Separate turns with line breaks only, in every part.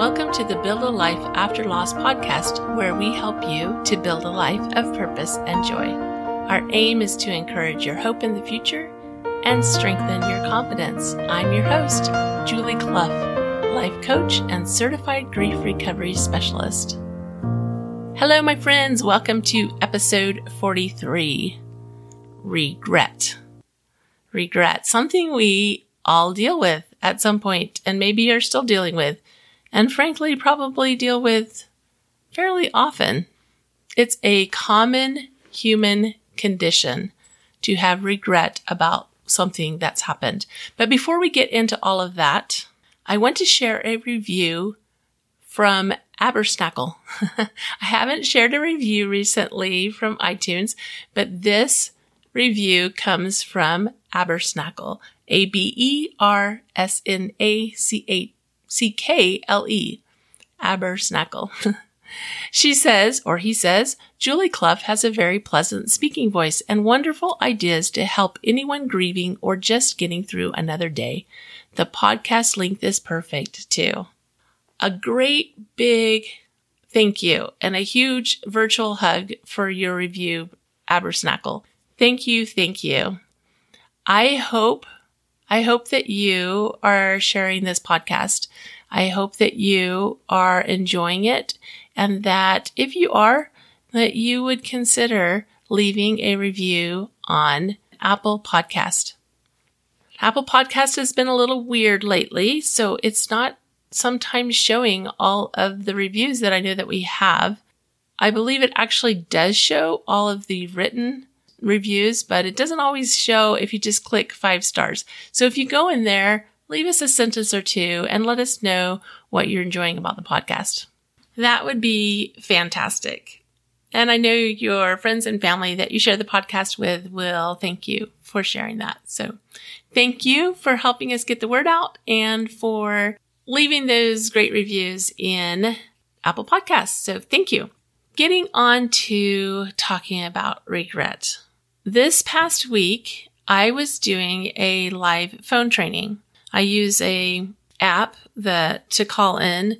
Welcome to the Build a Life After Loss podcast, where we help you to build a life of purpose and joy. Our aim is to encourage your hope in the future and strengthen your confidence. I'm your host, Julie Clough, life coach and certified grief recovery specialist. Hello, my friends. Welcome to episode 43 Regret. Regret, something we all deal with at some point and maybe are still dealing with and frankly probably deal with fairly often. It's a common human condition to have regret about something that's happened. But before we get into all of that, I want to share a review from Abersnackle. I haven't shared a review recently from iTunes, but this review comes from Abersnackle, A B E R S N A C H C K L E, Abersnackle. she says, or he says, Julie Clough has a very pleasant speaking voice and wonderful ideas to help anyone grieving or just getting through another day. The podcast length is perfect too. A great big thank you and a huge virtual hug for your review, Abersnackle. Thank you. Thank you. I hope I hope that you are sharing this podcast. I hope that you are enjoying it and that if you are, that you would consider leaving a review on Apple Podcast. Apple Podcast has been a little weird lately, so it's not sometimes showing all of the reviews that I know that we have. I believe it actually does show all of the written reviews, but it doesn't always show if you just click five stars. So if you go in there, leave us a sentence or two and let us know what you're enjoying about the podcast. That would be fantastic. And I know your friends and family that you share the podcast with will thank you for sharing that. So thank you for helping us get the word out and for leaving those great reviews in Apple Podcasts. So thank you. Getting on to talking about regret. This past week, I was doing a live phone training. I use a app that to call in.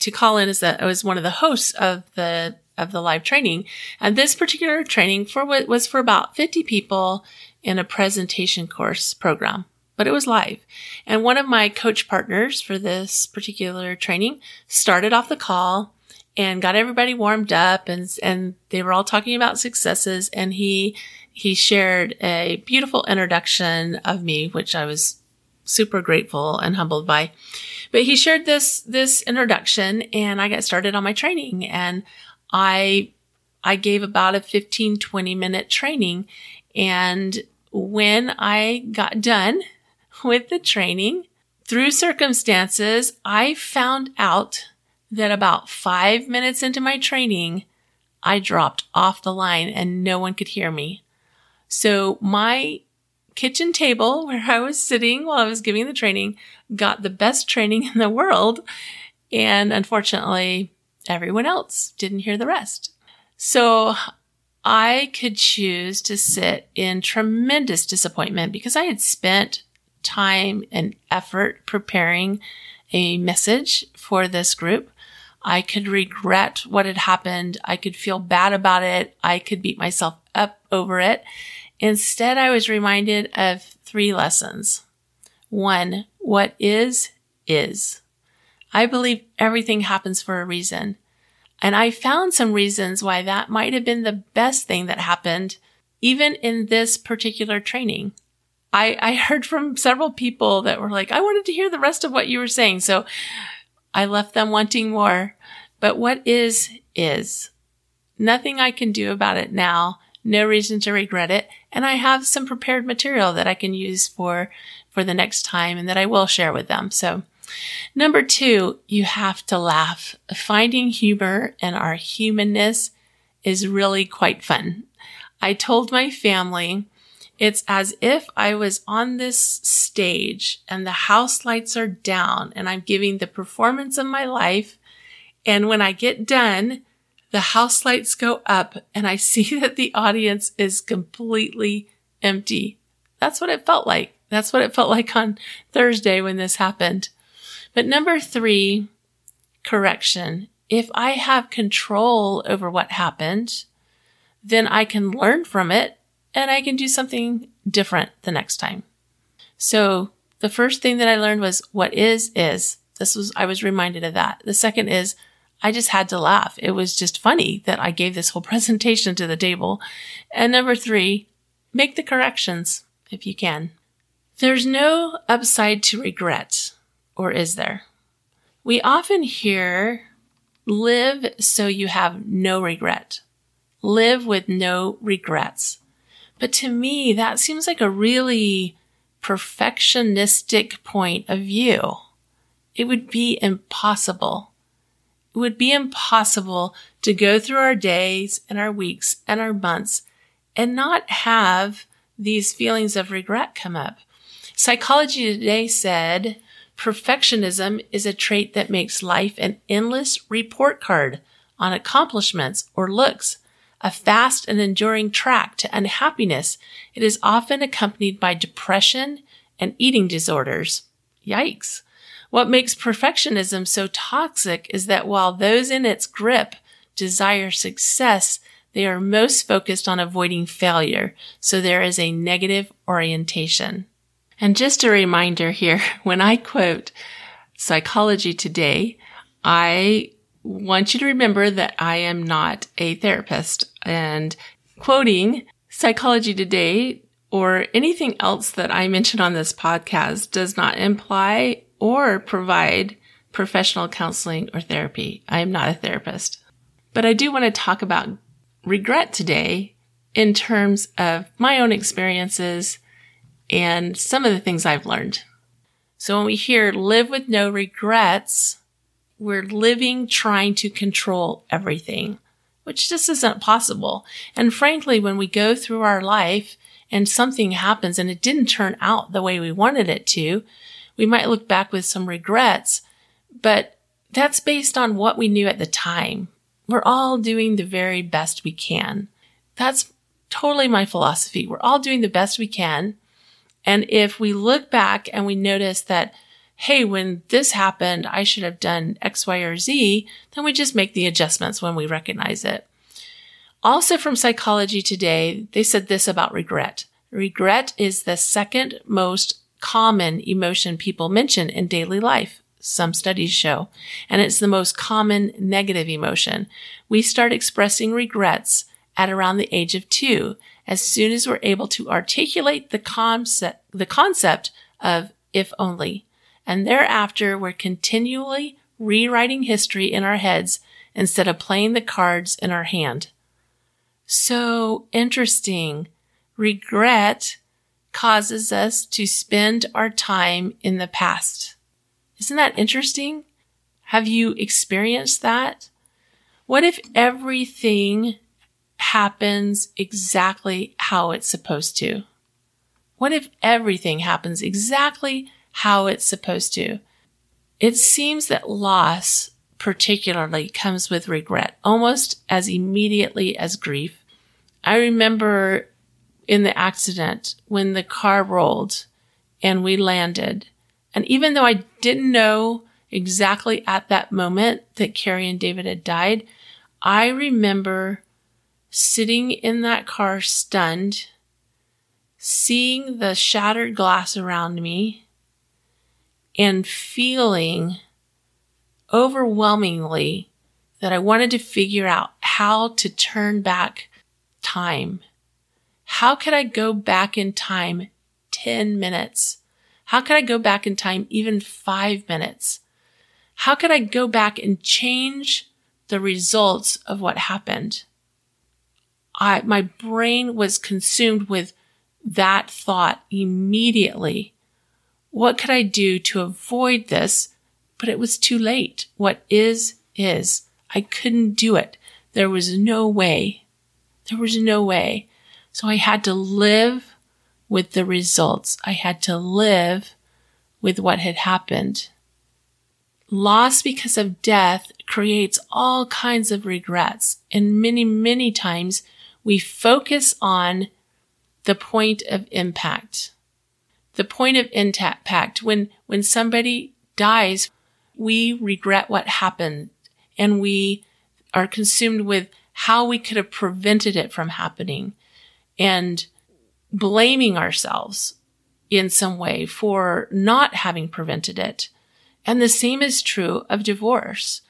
To call in is that I was one of the hosts of the of the live training, and this particular training for what was for about 50 people in a presentation course program, but it was live. And one of my coach partners for this particular training started off the call and got everybody warmed up and and they were all talking about successes and he he shared a beautiful introduction of me, which I was super grateful and humbled by. But he shared this, this introduction and I got started on my training and I, I gave about a 15, 20 minute training. And when I got done with the training, through circumstances, I found out that about five minutes into my training, I dropped off the line and no one could hear me. So my kitchen table where I was sitting while I was giving the training got the best training in the world. And unfortunately, everyone else didn't hear the rest. So I could choose to sit in tremendous disappointment because I had spent time and effort preparing a message for this group. I could regret what had happened. I could feel bad about it. I could beat myself up over it. Instead, I was reminded of three lessons. One, what is, is. I believe everything happens for a reason. And I found some reasons why that might have been the best thing that happened, even in this particular training. I, I heard from several people that were like, I wanted to hear the rest of what you were saying. So I left them wanting more. But what is, is. Nothing I can do about it now no reason to regret it. And I have some prepared material that I can use for, for the next time and that I will share with them. So number two, you have to laugh. Finding humor and our humanness is really quite fun. I told my family it's as if I was on this stage and the house lights are down and I'm giving the performance of my life. And when I get done, the house lights go up and I see that the audience is completely empty. That's what it felt like. That's what it felt like on Thursday when this happened. But number three, correction, if I have control over what happened, then I can learn from it and I can do something different the next time. So the first thing that I learned was what is, is. This was, I was reminded of that. The second is I just had to laugh. It was just funny that I gave this whole presentation to the table. And number three, make the corrections if you can. There's no upside to regret, or is there? We often hear live so you have no regret. Live with no regrets. But to me, that seems like a really perfectionistic point of view. It would be impossible. It would be impossible to go through our days and our weeks and our months and not have these feelings of regret come up. Psychology Today said perfectionism is a trait that makes life an endless report card on accomplishments or looks, a fast and enduring track to unhappiness. It is often accompanied by depression and eating disorders. Yikes. What makes perfectionism so toxic is that while those in its grip desire success, they are most focused on avoiding failure. So there is a negative orientation. And just a reminder here, when I quote Psychology Today, I want you to remember that I am not a therapist and quoting Psychology Today or anything else that I mention on this podcast does not imply or provide professional counseling or therapy. I am not a therapist. But I do want to talk about regret today in terms of my own experiences and some of the things I've learned. So when we hear live with no regrets, we're living trying to control everything, which just isn't possible. And frankly, when we go through our life and something happens and it didn't turn out the way we wanted it to, we might look back with some regrets, but that's based on what we knew at the time. We're all doing the very best we can. That's totally my philosophy. We're all doing the best we can. And if we look back and we notice that, hey, when this happened, I should have done X, Y, or Z, then we just make the adjustments when we recognize it. Also from Psychology Today, they said this about regret. Regret is the second most common emotion people mention in daily life. Some studies show, and it's the most common negative emotion. We start expressing regrets at around the age of two, as soon as we're able to articulate the concept, the concept of if only. And thereafter, we're continually rewriting history in our heads instead of playing the cards in our hand. So interesting. Regret causes us to spend our time in the past. Isn't that interesting? Have you experienced that? What if everything happens exactly how it's supposed to? What if everything happens exactly how it's supposed to? It seems that loss particularly comes with regret almost as immediately as grief. I remember in the accident when the car rolled and we landed. And even though I didn't know exactly at that moment that Carrie and David had died, I remember sitting in that car stunned, seeing the shattered glass around me, and feeling overwhelmingly that I wanted to figure out how to turn back time how could I go back in time 10 minutes? How could I go back in time even five minutes? How could I go back and change the results of what happened? I, my brain was consumed with that thought immediately. What could I do to avoid this? But it was too late. What is, is. I couldn't do it. There was no way. There was no way. So I had to live with the results. I had to live with what had happened. Loss because of death creates all kinds of regrets. And many, many times we focus on the point of impact. The point of impact when, when somebody dies we regret what happened and we are consumed with how we could have prevented it from happening and blaming ourselves in some way for not having prevented it. And the same is true of divorce.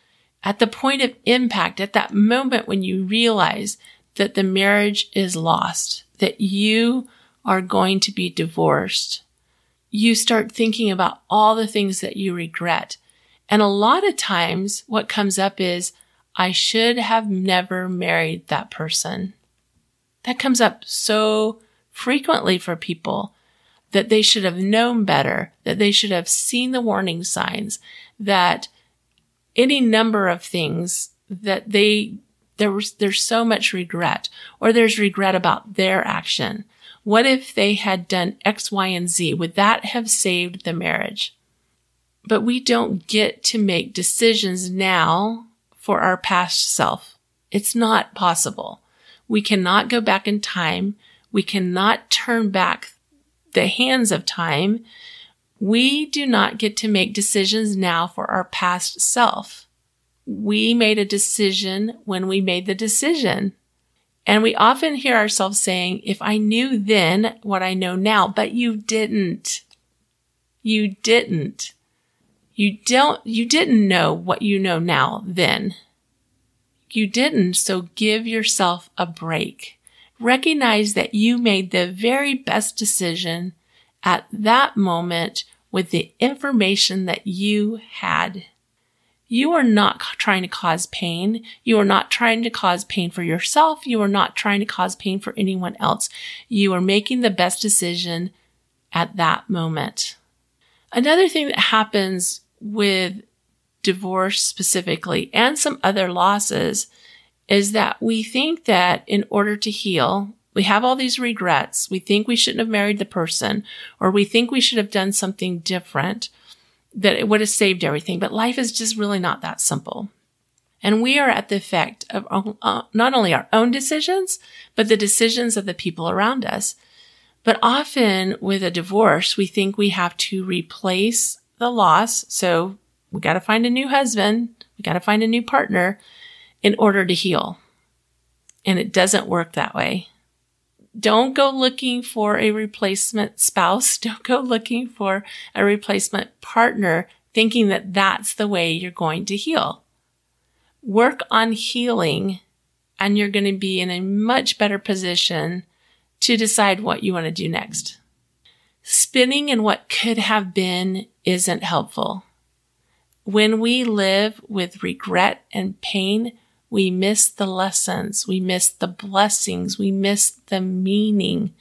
At the point of impact, at that moment when you realize that the marriage is lost, that you are going to be divorced, you start thinking about all the things that you regret. And a lot of times what comes up is, I should have never married that person. That comes up so frequently for people that they should have known better, that they should have seen the warning signs, that any number of things that they, there was, there's so much regret or there's regret about their action. What if they had done X, Y, and Z? Would that have saved the marriage? But we don't get to make decisions now for our past self. It's not possible. We cannot go back in time. We cannot turn back the hands of time, we do not get to make decisions now for our past self. We made a decision when we made the decision. And we often hear ourselves saying, if I knew then what I know now, but you didn't. You didn't. You don't, you didn't know what you know now then. You didn't, so give yourself a break recognize that you made the very best decision at that moment with the information that you had. You are not trying to cause pain. You are not trying to cause pain for yourself. You are not trying to cause pain for anyone else. You are making the best decision at that moment. Another thing that happens with divorce specifically and some other losses is that we think that in order to heal, we have all these regrets. We think we shouldn't have married the person, or we think we should have done something different, that it would have saved everything. But life is just really not that simple. And we are at the effect of uh, not only our own decisions, but the decisions of the people around us. But often with a divorce, we think we have to replace the loss. So we got to find a new husband. We got to find a new partner in order to heal. And it doesn't work that way. Don't go looking for a replacement spouse. Don't go looking for a replacement partner thinking that that's the way you're going to heal. Work on healing and you're going to be in a much better position to decide what you want to do next. Spinning in what could have been isn't helpful. When we live with regret and pain, we miss the lessons. We miss the blessings. We miss the meaning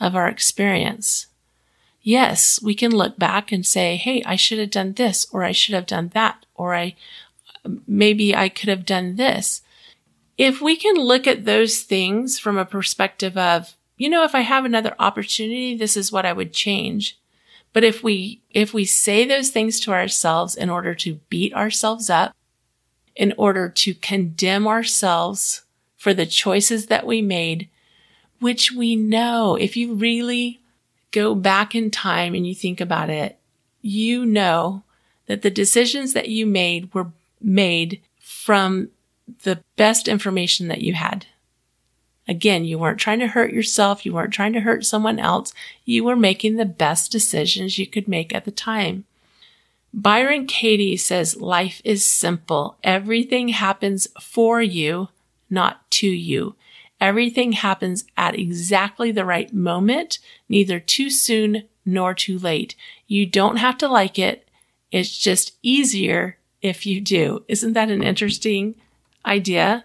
of our experience. Yes, we can look back and say, Hey, I should have done this, or I should have done that, or I, maybe I could have done this. If we can look at those things from a perspective of, you know, if I have another opportunity, this is what I would change. But if we, if we say those things to ourselves in order to beat ourselves up, in order to condemn ourselves for the choices that we made, which we know if you really go back in time and you think about it, you know that the decisions that you made were made from the best information that you had. Again, you weren't trying to hurt yourself. You weren't trying to hurt someone else. You were making the best decisions you could make at the time. Byron Katie says life is simple. Everything happens for you, not to you. Everything happens at exactly the right moment, neither too soon nor too late. You don't have to like it. It's just easier if you do. Isn't that an interesting idea?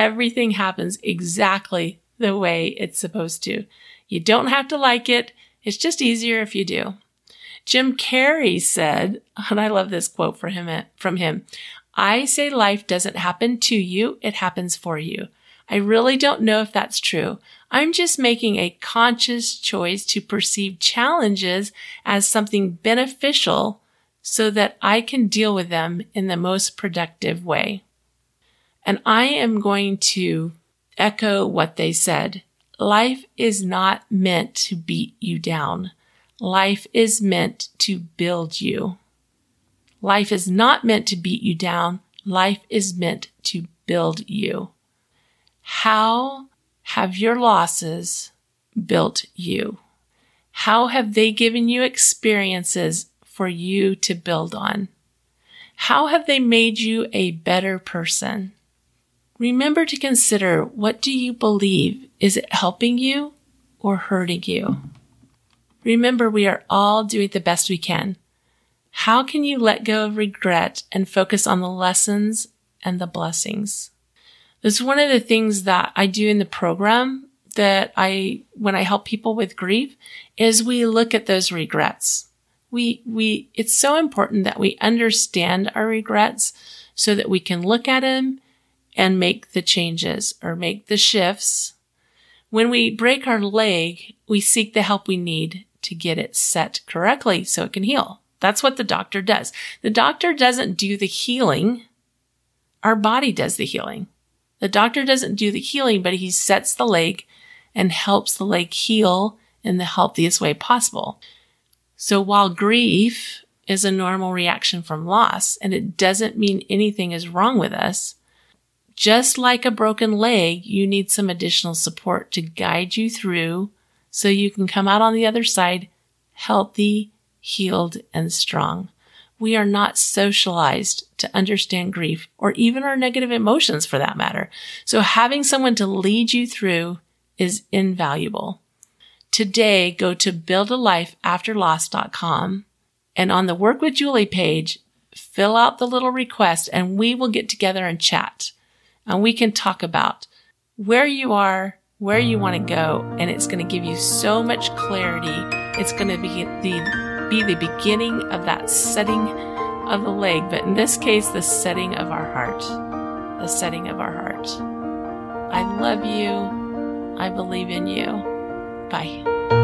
Everything happens exactly the way it's supposed to. You don't have to like it. It's just easier if you do. Jim Carrey said, and I love this quote for him, from him. I say life doesn't happen to you. It happens for you. I really don't know if that's true. I'm just making a conscious choice to perceive challenges as something beneficial so that I can deal with them in the most productive way. And I am going to echo what they said. Life is not meant to beat you down. Life is meant to build you. Life is not meant to beat you down. Life is meant to build you. How have your losses built you? How have they given you experiences for you to build on? How have they made you a better person? Remember to consider what do you believe? Is it helping you or hurting you? Remember, we are all doing the best we can. How can you let go of regret and focus on the lessons and the blessings? This is one of the things that I do in the program that I, when I help people with grief, is we look at those regrets. We, we, it's so important that we understand our regrets so that we can look at them and make the changes or make the shifts. When we break our leg, we seek the help we need to get it set correctly so it can heal. That's what the doctor does. The doctor doesn't do the healing. Our body does the healing. The doctor doesn't do the healing, but he sets the leg and helps the leg heal in the healthiest way possible. So while grief is a normal reaction from loss and it doesn't mean anything is wrong with us, just like a broken leg, you need some additional support to guide you through so you can come out on the other side healthy, healed, and strong. We are not socialized to understand grief or even our negative emotions for that matter. So having someone to lead you through is invaluable. Today, go to buildalifeafterloss.com and on the Work with Julie page, fill out the little request and we will get together and chat and we can talk about where you are, where you want to go, and it's going to give you so much clarity. It's going to be the, be the beginning of that setting of the leg, but in this case, the setting of our heart. The setting of our heart. I love you. I believe in you. Bye.